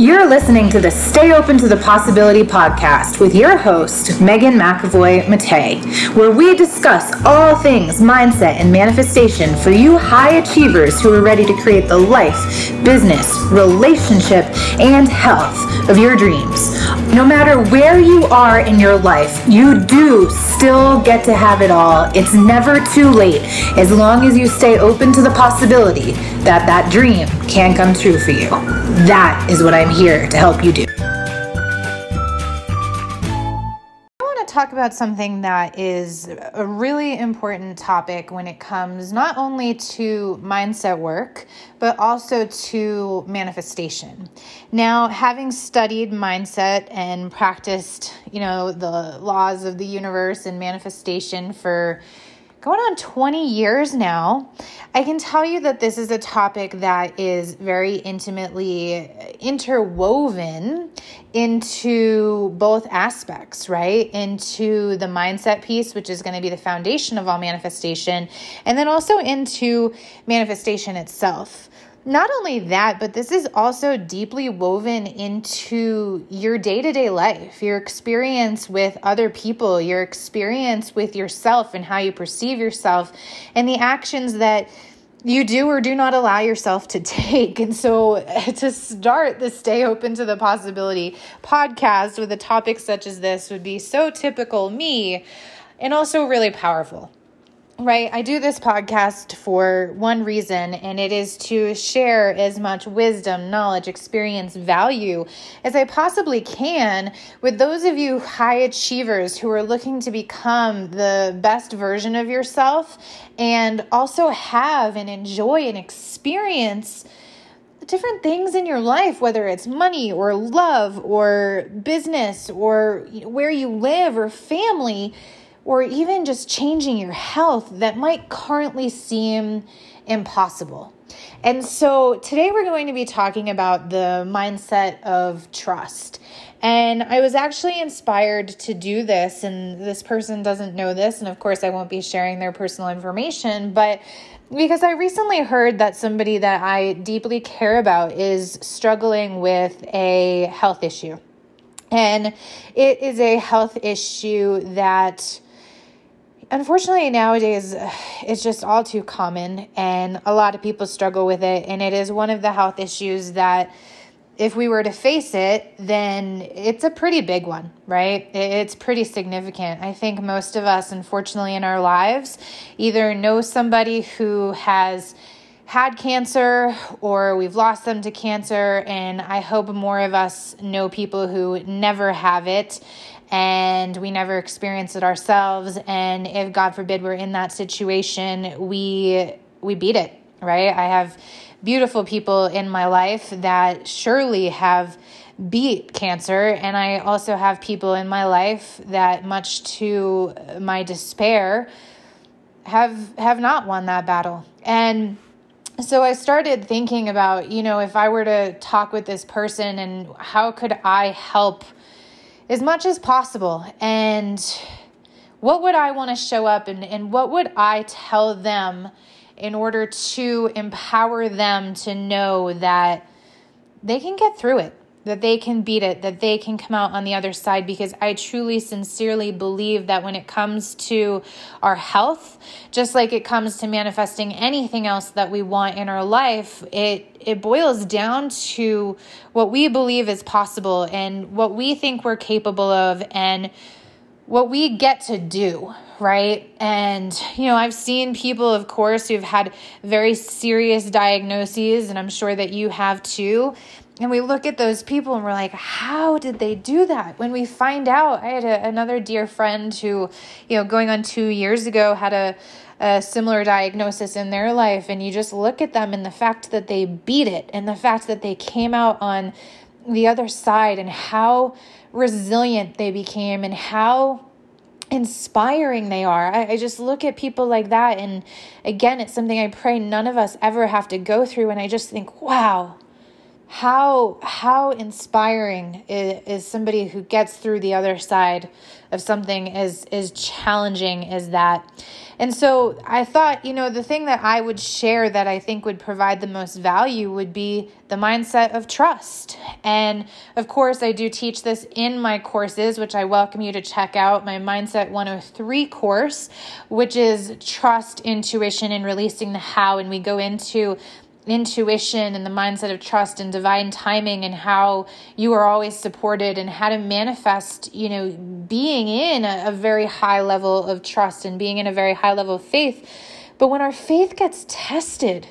You're listening to the Stay Open to the Possibility podcast with your host, Megan McAvoy Matei, where we discuss all things mindset and manifestation for you high achievers who are ready to create the life, business, relationship, and health of your dreams. No matter where you are in your life, you do still get to have it all. It's never too late as long as you stay open to the possibility that that dream can come true for you. That is what I'm here to help you do. Talk about something that is a really important topic when it comes not only to mindset work, but also to manifestation. Now, having studied mindset and practiced, you know, the laws of the universe and manifestation for going on 20 years now, I can tell you that this is a topic that is very intimately interwoven into both aspects, right? Into the mindset piece, which is going to be the foundation of all manifestation, and then also into manifestation itself not only that, but this is also deeply woven into your day to day life, your experience with other people, your experience with yourself and how you perceive yourself, and the actions that you do or do not allow yourself to take. And so, to start the Stay Open to the Possibility podcast with a topic such as this would be so typical me and also really powerful right? I do this podcast for one reason, and it is to share as much wisdom, knowledge, experience, value as I possibly can with those of you high achievers who are looking to become the best version of yourself and also have and enjoy and experience different things in your life, whether it's money or love or business or where you live or family or even just changing your health that might currently seem impossible. And so today we're going to be talking about the mindset of trust. And I was actually inspired to do this, and this person doesn't know this, and of course, I won't be sharing their personal information, but because I recently heard that somebody that I deeply care about is struggling with a health issue. And it is a health issue that unfortunately nowadays it's just all too common and a lot of people struggle with it and it is one of the health issues that if we were to face it then it's a pretty big one right? It's pretty significant. I think most of us unfortunately in our lives either know somebody who has had cancer or we've lost them to cancer and i hope more of us know people who never have it and we never experience it ourselves. And if god forbid we're in that situation we we beat it right? I have beautiful people in my life that surely have beat cancer. And i also have people in my life that much to my despair have have not won that battle. And so I started thinking about, you know, if I were to talk with this person and how could I help as much as possible. And what would I want to show up and, and what would I tell them in order to empower them to know that they can get through it? That they can beat it, that they can come out on the other side because I truly, sincerely believe that when it comes to our health, just like it comes to manifesting anything else that we want in our life, it it boils down to what we believe is possible and what we think we're capable of and what we get to do, right? And, you know, I've seen people, of course, who've had very serious diagnoses, and I'm sure that you have too and we look at those people and we're like how did they do that when we find out i had a, another dear friend who you know going on two years ago had a, a similar diagnosis in their life and you just look at them and the fact that they beat it and the fact that they came out on the other side and how resilient they became and how inspiring they are. I, I, just look at people like that. And again, it's something I pray none of us ever have to go through. And I just think, wow, how how inspiring is, is somebody who gets through the other side of something as as challenging as that. And so I thought, you know, the thing that I would share that I think would provide the most value would be the mindset of trust. And of course, I do teach this in my courses, which I welcome you to check out my Mindset 103 course, which is trust, intuition, and releasing the how. And we go into intuition and the mindset of trust and divine timing and how you are always supported and how to manifest, you know, being in a, a, very high level of trust and being in a very high level of faith. But when our faith gets tested,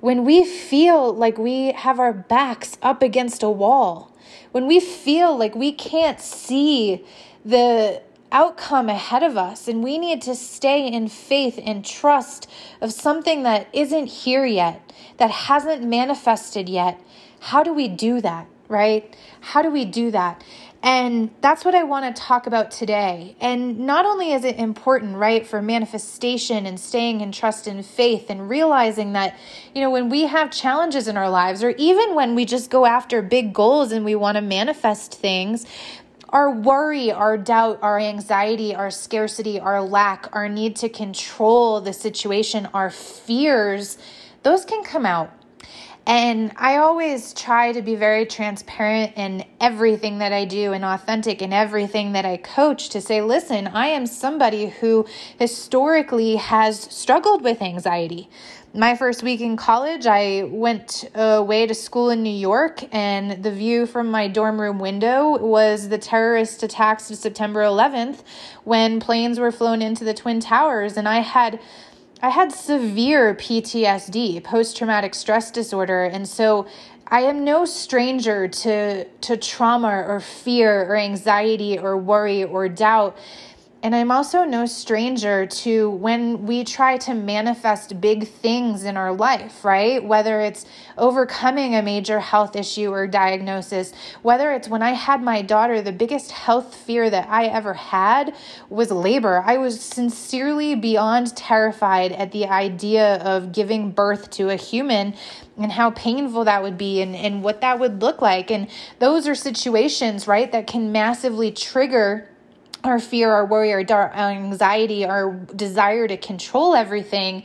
when we feel like we have our backs up against a wall, when we feel like we can't see the outcome ahead of us, and we need to stay in faith and trust of something that isn't here yet, that hasn't manifested yet. How do we do that, right? How do we do that? And that's what I want to talk about today. And not only is it important, right, for manifestation and staying in trust and faith and realizing that, you know, when we have challenges in our lives, or even when we just go after big goals and we want to manifest things, our worry, our doubt, our anxiety, our scarcity, our lack, our need to control the situation, our fears, those can come out. And I always try to be very transparent in everything that I do and authentic in everything that I coach to say, listen, I am somebody who historically has struggled with anxiety my first week in college, I went away to school in New York, and the view from my dorm room window was the terrorist attacks of September 11th when planes were flown into the Twin Towers. And I had. I had severe PTSD, post traumatic stress disorder, and so I am no stranger to to trauma or fear or anxiety or worry or doubt. And I'm also no stranger to when we try to manifest big things in our life, right? Whether it's overcoming a major health issue or diagnosis, whether it's when I had my daughter, the biggest health fear that I ever had was labor. I was sincerely beyond terrified at the idea of giving birth to a human and how painful that would be and, and what that would look like. And those are situations, right, that can massively trigger our fear, our worry, our, our anxiety, our desire to control everything.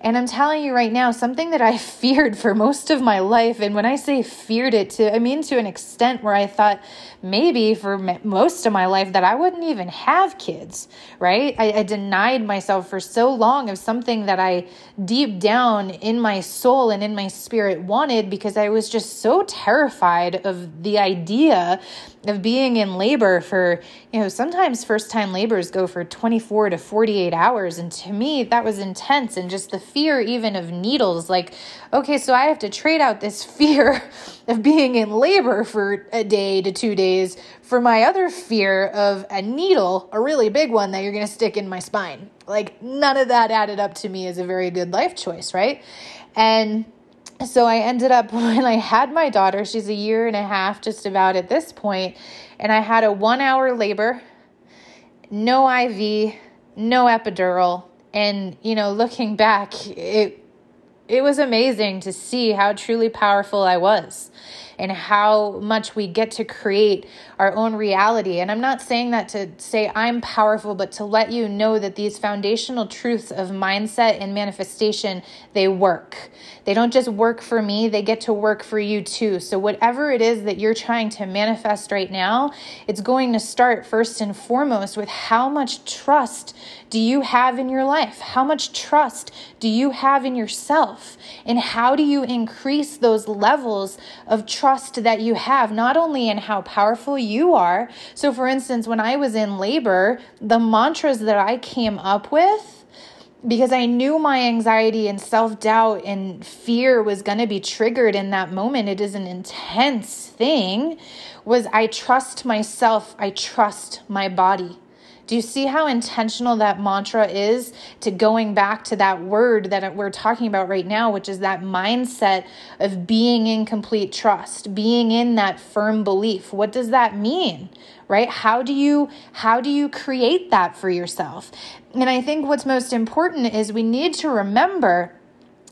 And I'm telling you right now, something that I feared for most of my life. And when I say feared it to, I mean to an extent where I thought maybe for most of my life that I wouldn't even have kids, right? I, I denied myself for so long of something that I deep down in my soul and in my spirit wanted because I was just so terrified of the idea of being in labor for, you know, sometimes first time labors go for 24 to 48 hours. And to me, that was intense. And just the fear, even of needles, like, okay, so I have to trade out this fear of being in labor for a day to two days for my other fear of a needle, a really big one that you're going to stick in my spine. Like, none of that added up to me as a very good life choice, right? And so I ended up when I had my daughter, she's a year and a half just about at this point, and I had a one hour labor, no IV, no epidural. And, you know, looking back, it it was amazing to see how truly powerful I was and how much we get to create our own reality. And I'm not saying that to say I'm powerful, but to let you know that these foundational truths of mindset and manifestation, they work. They don't just work for me, they get to work for you too. So whatever it is that you're trying to manifest right now, it's going to start first and foremost with how much trust do you have in your life? How much trust do you have in yourself? And how do you increase those levels of trust that you have, not only in how powerful you are? So, for instance, when I was in labor, the mantras that I came up with, because I knew my anxiety and self doubt and fear was going to be triggered in that moment. It is an intense thing. Was I trust myself, I trust my body. Do you see how intentional that mantra is to going back to that word that we're talking about right now, which is that mindset of being in complete trust, being in that firm belief? What does that mean? Right? How do you how do you create that for yourself? And I think what's most important is we need to remember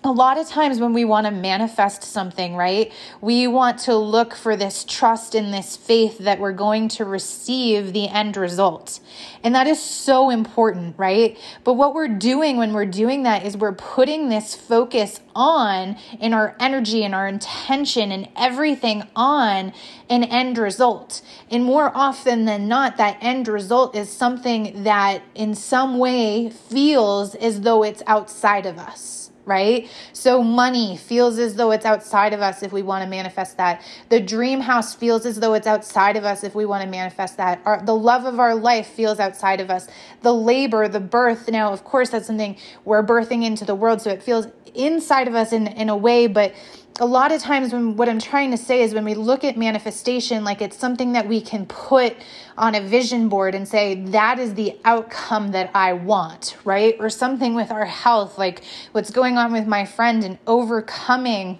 a lot of times when we want to manifest something, right, we want to look for this trust and this faith that we're going to receive the end result. And that is so important, right? But what we're doing when we're doing that is we're putting this focus on in our energy and our intention and everything on an end result. And more often than not, that end result is something that in some way feels as though it's outside of us right? So money feels as though it's outside of us if we want to manifest that. The dream house feels as though it's outside of us if we want to manifest that. Our, the love of our life feels outside of us. The labor, the birth, now of course that's something we're birthing into the world, so it feels inside of us in, in a way, but a lot of times when what I'm trying to say is when we look at manifestation like it's something that we can put on a vision board and say that is the outcome that I want, right? Or something with our health like what's going on with my friend and overcoming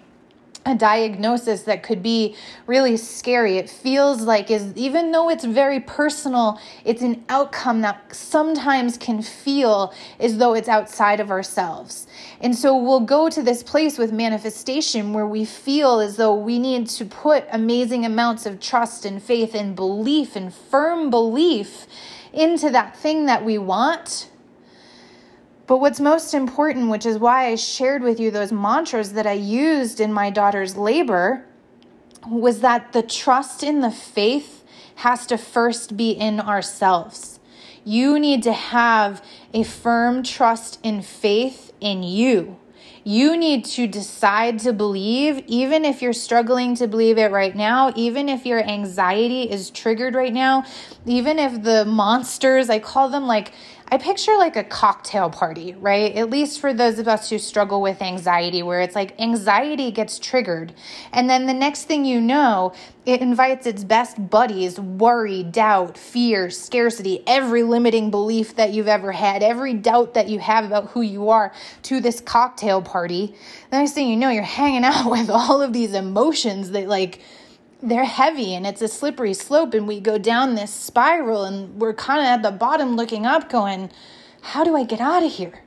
a diagnosis that could be really scary. It feels like is even though it's very personal, it's an outcome that sometimes can feel as though it's outside of ourselves. And so we'll go to this place with manifestation where we feel as though we need to put amazing amounts of trust and faith and belief and firm belief into that thing that we want but what's most important, which is why I shared with you those mantras that I used in my daughter's labor, was that the trust in the faith has to first be in ourselves. You need to have a firm trust in faith in you. You need to decide to believe, even if you're struggling to believe it right now, even if your anxiety is triggered right now, even if the monsters, I call them like I picture like a cocktail party, right? At least for those of us who struggle with anxiety, where it's like anxiety gets triggered. And then the next thing you know, it invites its best buddies worry, doubt, fear, scarcity, every limiting belief that you've ever had, every doubt that you have about who you are to this cocktail party. The next thing you know, you're hanging out with all of these emotions that, like, they're heavy and it's a slippery slope and we go down this spiral and we're kind of at the bottom looking up going how do i get out of here?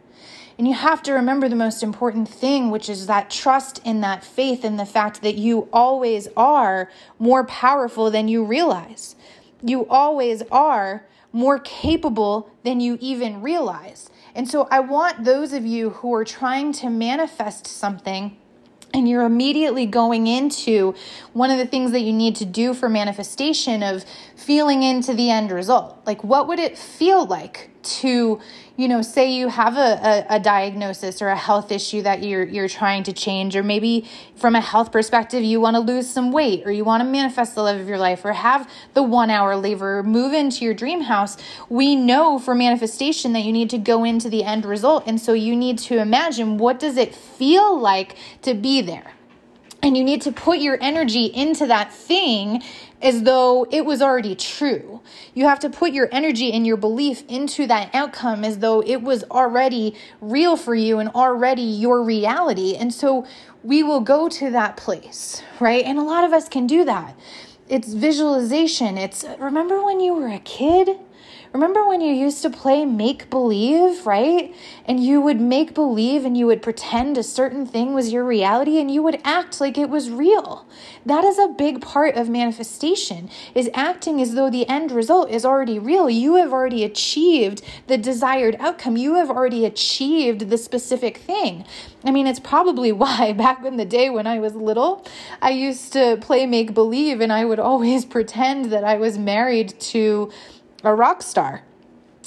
And you have to remember the most important thing which is that trust in that faith and the fact that you always are more powerful than you realize. You always are more capable than you even realize. And so i want those of you who are trying to manifest something and you're immediately going into one of the things that you need to do for manifestation of feeling into the end result. Like, what would it feel like to you know say you have a, a, a, diagnosis or a health issue that you're you're trying to change or maybe from a health perspective you want to lose some weight or you want to manifest the love of your life or have the one hour labor move into your dream house we know for manifestation that you need to go into the end result and so you need to imagine what does it feel like to be there. And you need to put your energy into that thing as though it was already true. You have to put your energy and your belief into that outcome as though it was already real for you and already your reality. And so we will go to that place, right? And a lot of us can do that. It's visualization. It's remember when you were a kid? Remember when you used to play make believe, right? And you would make believe and you would pretend a certain thing was your reality and you would act like it was real. That is a big part of manifestation is acting as though the end result is already real. You have already achieved the desired outcome. You have already achieved the specific thing. I mean, it's probably why back in the day when I was little, I used to play make believe and I would always pretend that I was married to a rock star.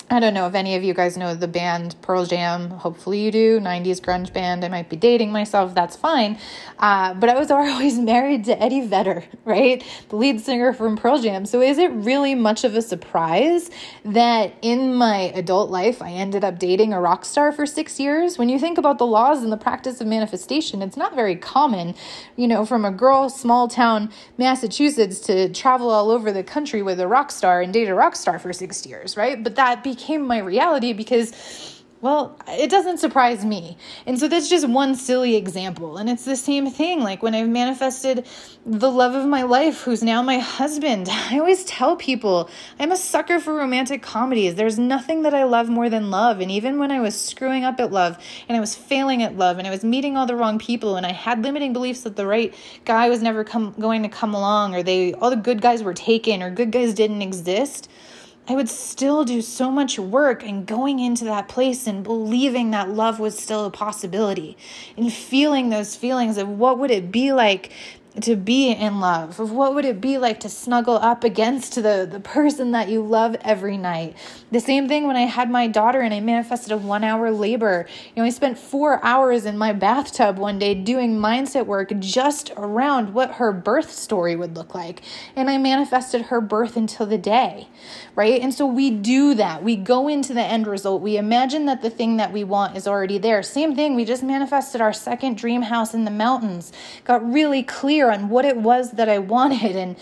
I don't know if any of you guys know the band Pearl Jam. Hopefully, you do. 90s grunge band. I might be dating myself. That's fine. Uh, but I was always married to Eddie Vedder, right? The lead singer from Pearl Jam. So, is it really much of a surprise that in my adult life I ended up dating a rock star for six years? When you think about the laws and the practice of manifestation, it's not very common, you know, from a girl, small town Massachusetts to travel all over the country with a rock star and date a rock star for six years, right? But that became became my reality because Well, it doesn't surprise me. And so that's just one silly example. And it's the same thing. Like when I've manifested the love of my life, who's now my husband, I always tell people I'm a sucker for romantic comedies. There's nothing that I love more than love. And even when I was screwing up at love and I was failing at love and I was meeting all the wrong people and I had limiting beliefs that the right guy was never come, going to come along or they all the good guys were taken or good guys didn't exist I would still do so much work and going into that place and believing that love was still a possibility and feeling those feelings of what would it be like to be in love? Of what would it be like to snuggle up against the the person that you love every night? The same thing when i had my daughter and i manifested a one hour labor. You know i spent four hours in my bathtub one day doing mindset work just around what her birth story would look like. And i manifested her birth until the day right? And so we do that. We go into the end result. We imagine that the thing that we want is already there. Same thing we just manifested our second dream house in the mountains. Got really clear clear on what it was that I wanted and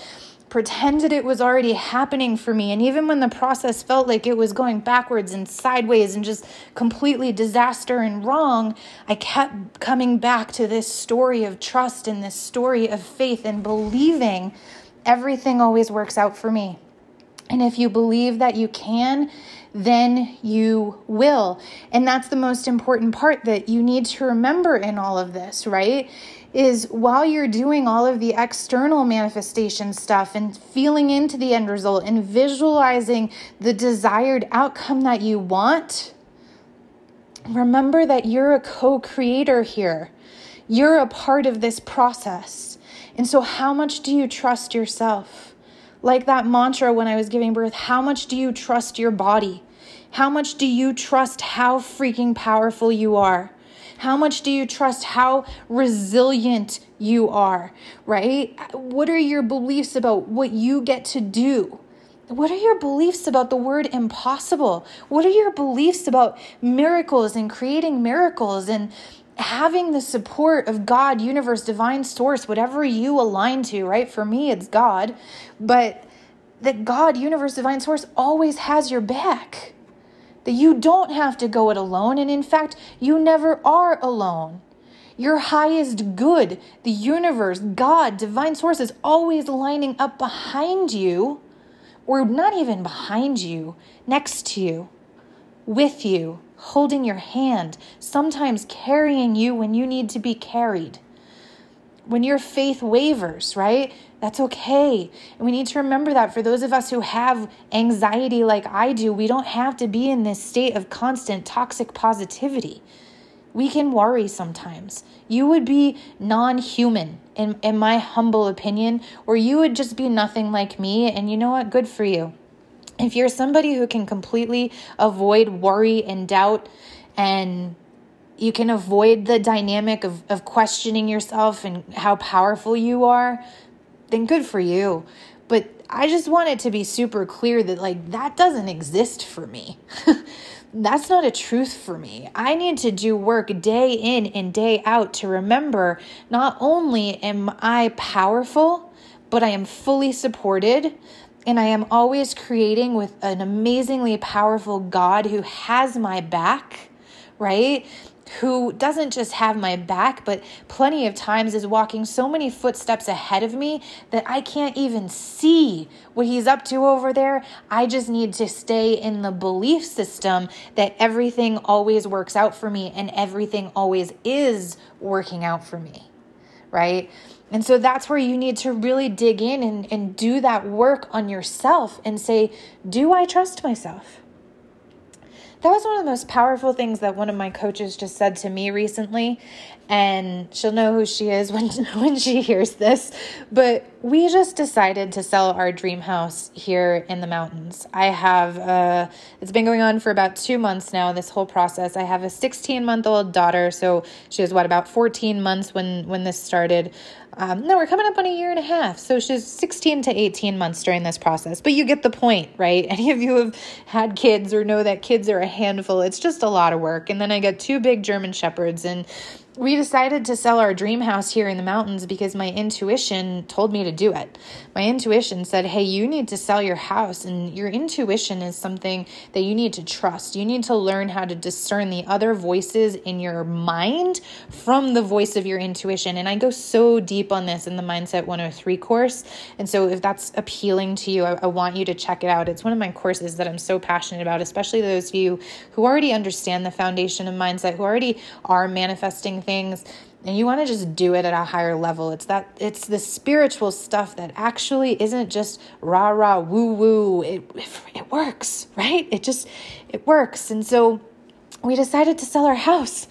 pretended it was already happening for me. And even when the process felt like it was going backwards and sideways and just completely disaster and wrong, I kept coming back to this story of trust and this story of faith and believing everything always works out for me. And if you believe that you can, then you will. And that's the most important part that you need to remember in all of this, right? Is while you're doing all of the external manifestation stuff and feeling into the end result and visualizing the desired outcome that you want, remember that you're a co creator here. You're a part of this process. And so, how much do you trust yourself? Like that mantra when I was giving birth, how much do you trust your body? How much do you trust how freaking powerful you are? How much do you trust how resilient you are, right? What are your beliefs about what you get to do? What are your beliefs about the word impossible? What are your beliefs about miracles and creating miracles and having the support of God, universe, divine source, whatever you align to, right? For me, it's God, but that God, universe, divine source always has your back that you don't have to go it alone. And in fact, you never are alone. Your highest good, the universe, God, divine source is always lining up behind you, or not even behind you, next to you, with you, holding your hand, sometimes carrying you when you need to be carried. When your faith wavers, right? That's okay. And we need to remember that for those of us who have anxiety like I do, we don't have to be in this state of constant toxic positivity. We can worry sometimes. You would be non human, in, in my humble opinion, or you would just be nothing like me. And you know what? Good for you. If you're somebody who can completely avoid worry and doubt and you can avoid the dynamic of, of questioning yourself and how powerful you are, then good for you. But I just want it to be super clear that, like, that doesn't exist for me. That's not a truth for me. I need to do work day in and day out to remember not only am I powerful, but I am fully supported and I am always creating with an amazingly powerful God who has my back, right? Who doesn't just have my back, but plenty of times is walking so many footsteps ahead of me that I can't even see what he's up to over there. I just need to stay in the belief system that everything always works out for me and everything always is working out for me, right? And so that's where you need to really dig in and, and do that work on yourself and say, Do I trust myself? That was one of the most powerful things that one of my coaches just said to me recently and she'll know who she is when when she hears this but we just decided to sell our dream house here in the mountains i have uh it's been going on for about 2 months now this whole process i have a 16 month old daughter so she was what about 14 months when when this started um, no, we're coming up on a year and a half. So she's 16 to 18 months during this process. But you get the point, right? Any of you have had kids or know that kids are a handful. It's just a lot of work. And then I got two big German Shepherds, and we decided to sell our dream house here in the mountains because my intuition told me to do it. My intuition said, Hey, you need to sell your house. And your intuition is something that you need to trust. You need to learn how to discern the other voices in your mind from the voice of your intuition. And I go so deep on this in the Mindset 103 course. And so if that's appealing to you, I, I want you to check it out. It's one of my courses that I'm so passionate about, especially those of you who already understand the foundation of mindset, who already are manifesting things and you want to just do it at a higher level. It's that it's the spiritual stuff that actually isn't just rah rah woo woo. It it works right? It just it works. And so we decided to sell our house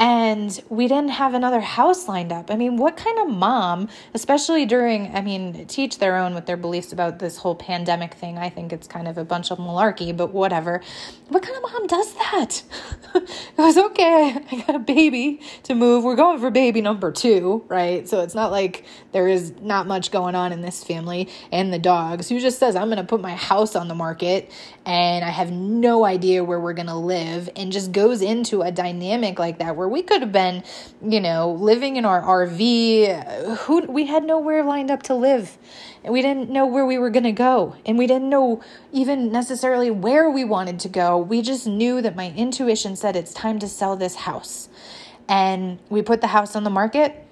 and we didn't have another house lined up. I mean, what kind of mom, especially during, I mean, teach their own with their beliefs about this whole pandemic thing. I think it's kind of a bunch of malarkey, but whatever. What kind of mom does that? it was okay, I got a baby to move. We're going for baby number two, right? So it's not like there is not much going on in this family and the dogs. Who just says, I'm going to put my house on the market and I have no idea where we're going to live and just goes into a dynamic like that where we could have been, you know, living in our RV. Uh, who we had nowhere lined up to live. And we didn't know where we were going to go. And we didn't know even necessarily where we wanted to go. We just knew that my intuition said it's time to sell this house. And we put the house on the market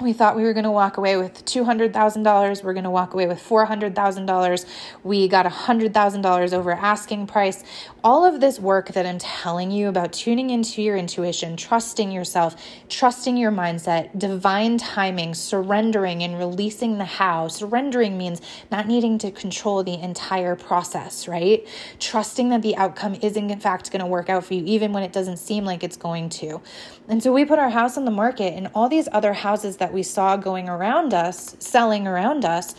we thought we were going to walk away with $200,000. We're going to walk away with $400,000. We got $100,000 over asking price. All of this work that I'm telling you about tuning into your intuition, trusting yourself, trusting your mindset, divine timing, surrendering and releasing the how. Surrendering means not needing to control the entire process, right? Trusting that the outcome is in fact going to work out for you, even when it doesn't seem like it's going to. And so we put our house on the market, and all these other houses that that we saw going around us, selling around us,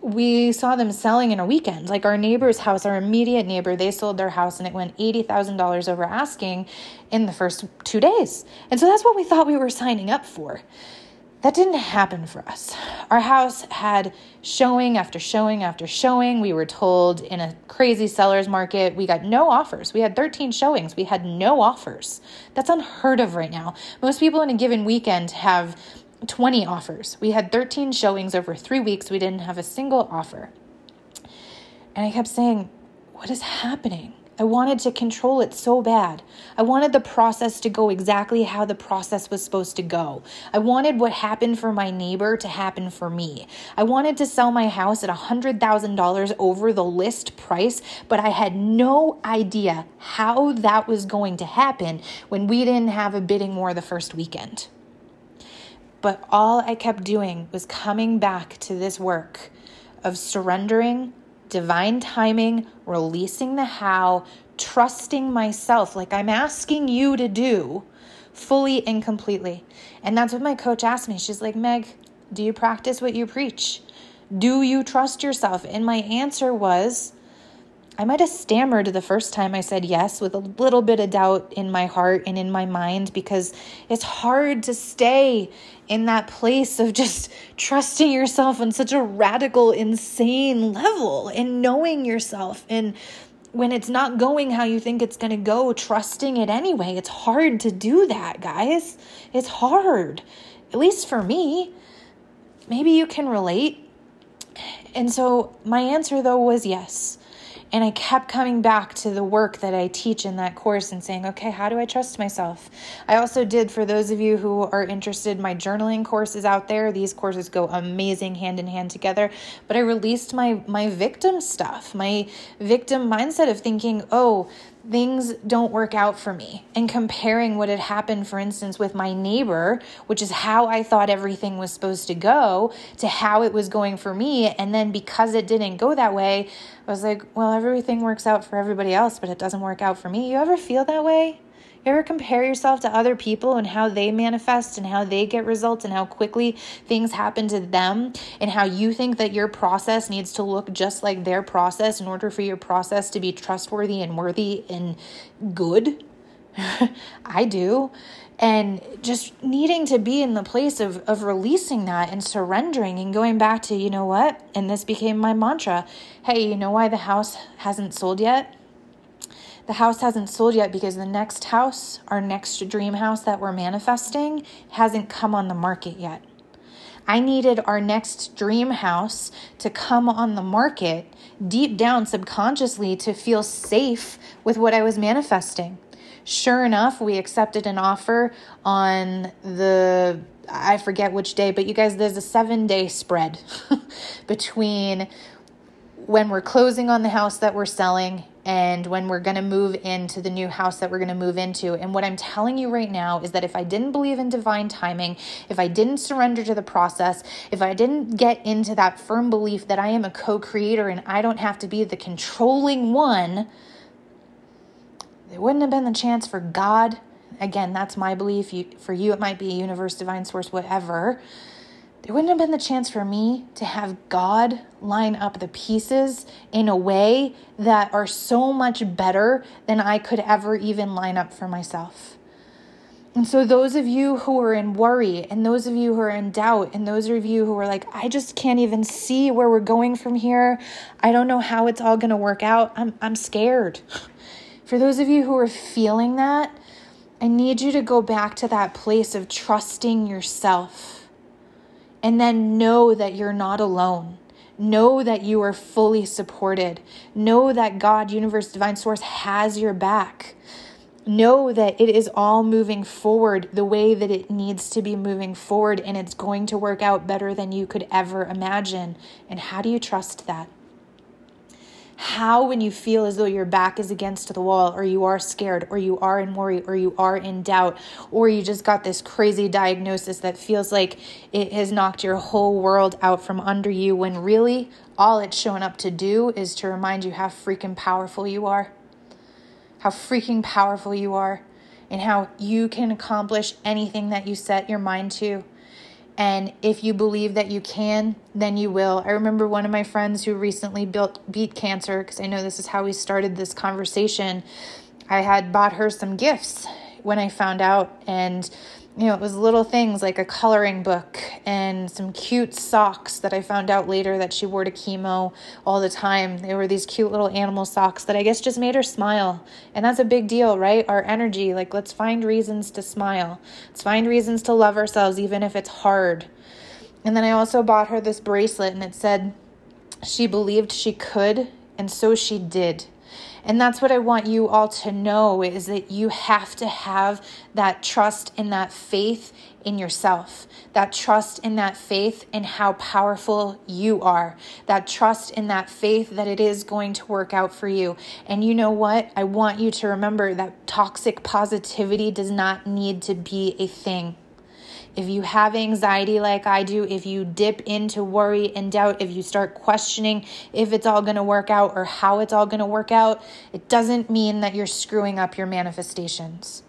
we saw them selling in a weekend. Like our neighbor's house, our immediate neighbor, they sold their house and it went $80,000 over asking in the first two days. And so that's what we thought we were signing up for. That didn't happen for us. Our house had showing after showing after showing. We were told in a crazy seller's market, we got no offers. We had 13 showings, we had no offers. That's unheard of right now. Most people in a given weekend have 20 offers. We had 13 showings over three weeks. We didn't have a single offer. And I kept saying, What is happening? I wanted to control it so bad. I wanted the process to go exactly how the process was supposed to go. I wanted what happened for my neighbor to happen for me. I wanted to sell my house at $100,000 over the list price, but I had no idea how that was going to happen when we didn't have a bidding war the first weekend. But all I kept doing was coming back to this work of surrendering, divine timing, releasing the how, trusting myself like I'm asking you to do fully and completely. And that's what my coach asked me. She's like, Meg, do you practice what you preach? Do you trust yourself? And my answer was, I might have stammered the first time I said yes with a little bit of doubt in my heart and in my mind because it's hard to stay in that place of just trusting yourself on such a radical, insane level and knowing yourself. And when it's not going how you think it's going to go, trusting it anyway. It's hard to do that, guys. It's hard, at least for me. Maybe you can relate. And so my answer, though, was yes. And I kept coming back to the work that I teach in that course and saying, okay, how do I trust myself? I also did, for those of you who are interested, my journaling course is out there. These courses go amazing hand in hand together. But I released my my victim stuff, my victim mindset of thinking, oh, things don't work out for me. And comparing what had happened for instance with my neighbor which is how i thought everything was supposed to go to how it was going for me and then because it didn't go that way i was like well everything works out for everybody else but it doesn't work out for me. You ever feel that way ever compare yourself to other people and how they manifest and how they get results and how quickly things happen to them and how you think that your process needs to look just like their process in order for your process to be trustworthy and worthy and good? I do. And just needing to be in the place of, of releasing that and surrendering and going back to, you know what? And this became my mantra. Hey, you know why the house hasn't sold yet? The house hasn't sold yet because the next house, our next dream house that we're manifesting, hasn't come on the market yet. I needed our next dream house to come on the market deep down subconsciously to feel safe with what I was manifesting. Sure enough, we accepted an offer on the I forget which day, but you guys, there's a seven day spread between when we're closing on the house that we're selling and when we're going to move into the new house that we're going to move into. And what I'm telling you right now is that if I didn't believe in divine timing, if I didn't surrender to the process, if I didn't get into that firm belief that I am a co creator and I don't have to be the controlling one, there wouldn't have been the chance for God. Again, that's my belief. You, for you, it might be a universe, divine source, whatever there wouldn't have been the chance for me to have God line up the pieces in a way that are so much better than I could ever even line up for myself. And so, those of you who are in worry, and those of you who are in doubt, and those of you who are like, I just can't even see where we're going from here, I don't know how it's all going to work out, I'm, I'm scared. For those of you who are feeling that, I need you to go back to that place of trusting yourself and then know that you're not alone. Know that you are fully supported. Know that God, universe, divine source has your back. Know that it is all moving forward the way that it needs to be moving forward, and it's going to work out better than you could ever imagine. And how do you trust that? How when you feel as though your back is against the wall or you are scared or you are in worry or you are in doubt or you just got this crazy diagnosis that feels like it has knocked your whole world out from under you when really all it's showing up to do is to remind you how freaking powerful you are? How freaking powerful you are and how you can accomplish anything that you set your mind to and if you believe that you can, then you will. I remember one of my friends who recently built beat cancer because I know this is how we started this conversation. I had bought her some gifts when I found out and you know, it was little things like a coloring book and some cute socks that I found out later that she wore to chemo all the time. They were these cute little animal socks that I guess just made her smile. And that's a big deal, right? Our energy. Like, let's find reasons to smile. Let's find reasons to love ourselves, even if it's hard. And then I also bought her this bracelet, and it said she believed she could, and so she did. And that's what I want you all to know is that you have to have that trust and that faith in yourself, that trust in that faith in how powerful you are, that trust in that faith that it is going to work out for you. And you know what? I want you to remember that toxic positivity does not need to be a thing. If you have anxiety like I do, if you dip into worry and doubt, if you start questioning if it's all going to work out or how it's all going to work out, it doesn't mean that you're screwing up your manifestations.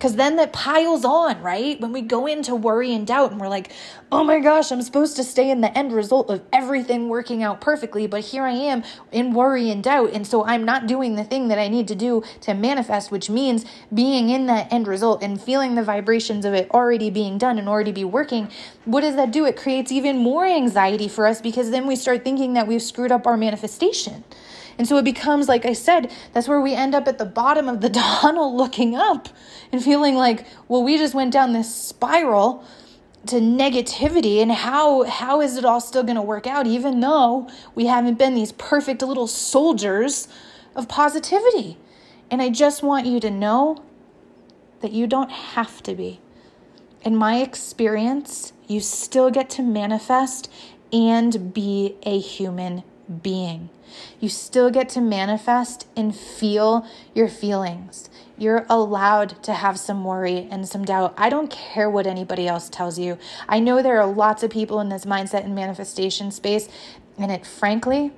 Because then that piles on, right? When we go into worry and doubt and we're like, oh my gosh, I'm supposed to stay in the end result of everything working out perfectly, but here I am in worry and doubt. And so I'm not doing the thing that I need to do to manifest, which means being in that end result and feeling the vibrations of it already being done and already be working. What does that do? It creates even more anxiety for us because then we start thinking that we've screwed up our manifestation. And so it becomes, like I said, that's where we end up at the bottom of the tunnel looking up and feeling like, well, we just went down this spiral to negativity. And how how is it all still going to work out even though we haven't been these perfect little soldiers of positivity? And i just want you to know that you don't have to be. In my experience you still get to manifest and be a human being you still get to manifest and feel your feelings. You're allowed to have some worry and some doubt. I don't care what anybody else tells you. I know there are lots of people in this mindset and manifestation space, and it frankly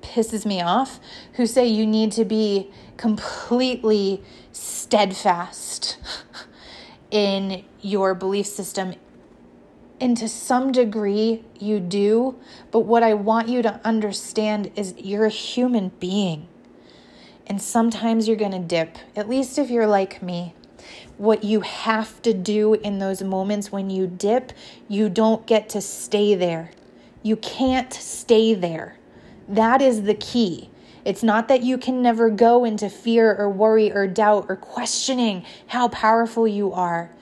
pisses me off who say you need to be completely steadfast in your belief system and to some degree, you do. But what I want you to understand is you're a human being. And sometimes you're going to dip, at least if you're like me. What you have to do in those moments when you dip, you don't get to stay there. You can't stay there. That is the key. It's not that you can never go into fear or worry or doubt or questioning how powerful you are.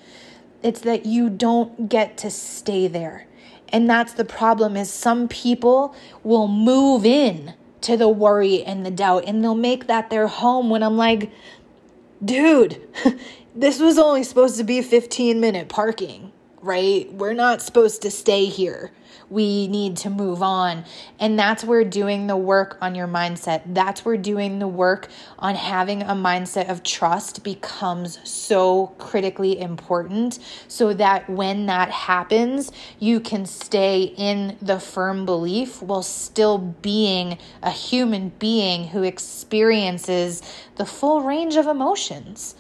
It's that you don't get to stay there. And that's the problem is some people will move in to the worry and the doubt and they'll make that their home when I'm like, dude, this was only supposed to be 15 minute parking, right? We're not supposed to stay here we need to move on. And that's where doing the work on your mindset, that's where doing the work on having a mindset of trust becomes so critically important so that when that happens, you can stay in the firm belief while still being a human being who experiences the full range of emotions.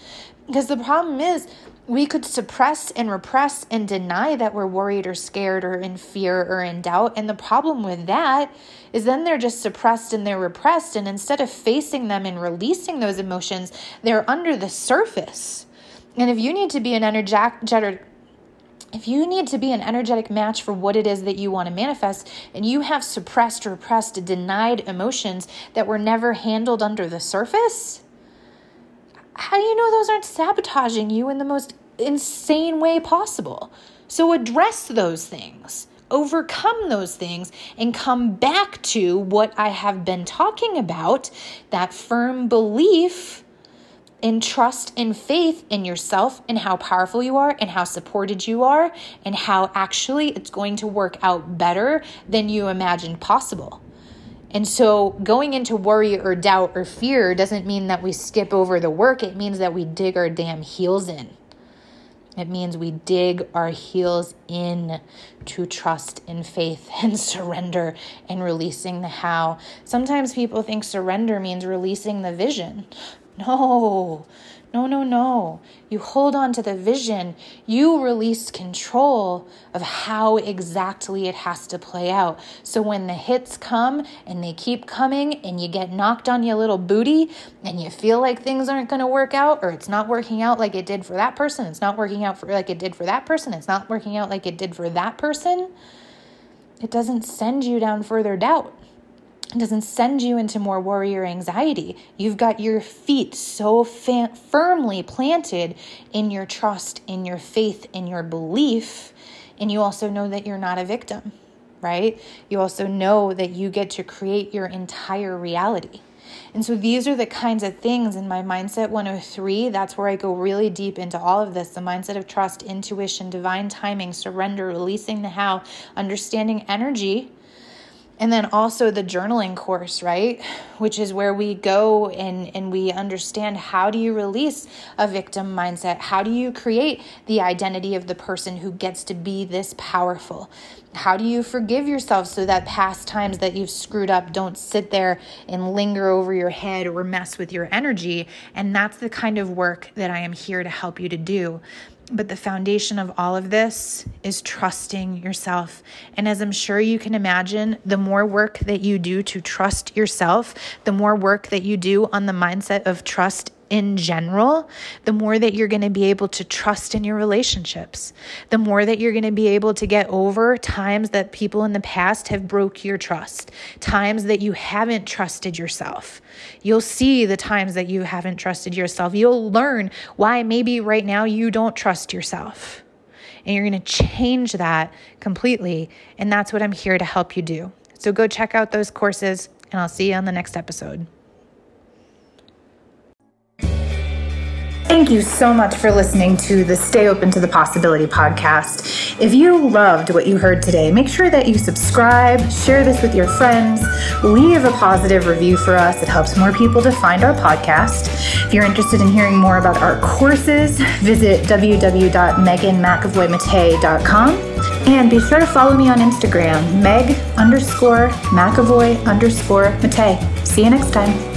Because the problem is, we could suppress and repress and deny that we're worried or scared or in fear or in doubt. And the problem with that is then they're just suppressed and they're repressed. And instead of facing them and releasing those emotions, they're under the surface. And if you need to be an energetic, if you need to be an energetic match for what it is that you want to manifest, and you have suppressed, repressed, denied emotions that were never handled under the surface, how do you know those aren't sabotaging you in the most insane way possible? So address those things, overcome those things, and come back to what I have been talking about that firm belief in trust and faith in yourself and how powerful you are and how supported you are and how actually it's going to work out better than you imagined possible. And so going into worry or doubt or fear doesn't mean that we skip over the work. It means that we dig our damn heels in. It means we dig our heels in to trust and faith and surrender and releasing the how. Sometimes people think surrender means releasing the vision. No, no, no, no. You hold on to the vision. You release control of how exactly it has to play out. So when the hits come and they keep coming and you get knocked on your little booty and you feel like things aren't going to work out or it's not working out like it did for that person, it's not working out for like it did for that person, it's not working out like it did for that person, it doesn't send you down further doubt. Doesn't send you into more worry or anxiety. You've got your feet so fa- firmly planted in your trust, in your faith, in your belief. And you also know that you're not a victim, right? You also know that you get to create your entire reality. And so these are the kinds of things in my Mindset 103. That's where I go really deep into all of this the mindset of trust, intuition, divine timing, surrender, releasing the how, understanding energy and then also the journaling course right? Which is where we go and and we understand how do you release a victim mindset? How do you create the identity of the person who gets to be this powerful? How do you forgive yourself so that past times that you've screwed up don't sit there and linger over your head or mess with your energy? And that's the kind of work that i am here to help you to do but the foundation of all of this is trusting yourself. And as I'm sure you can imagine, the more work that you do to trust yourself, the more work that you do on the mindset of trust in general, the more that you're going to be able to trust in your relationships, the more that you're going to be able to get over times that people in the past have broke your trust, times that you haven't trusted yourself. You'll see the times that you haven't trusted yourself. You'll learn why maybe right now you don't trust yourself. And you're going to change that completely. And that's what I'm here to help you do. So go check out those courses, and I'll see you on the next episode. Thank you so much for listening to the Stay Open to the Possibility podcast. If you loved what you heard today, make sure that you subscribe, share this with your friends, leave a positive review for us. It helps more people to find our podcast. If you're interested in hearing more about our courses, visit www.meganmcavoymate.com and be sure to follow me on Instagram, meg underscore McAvoy underscore Mate. See you next time.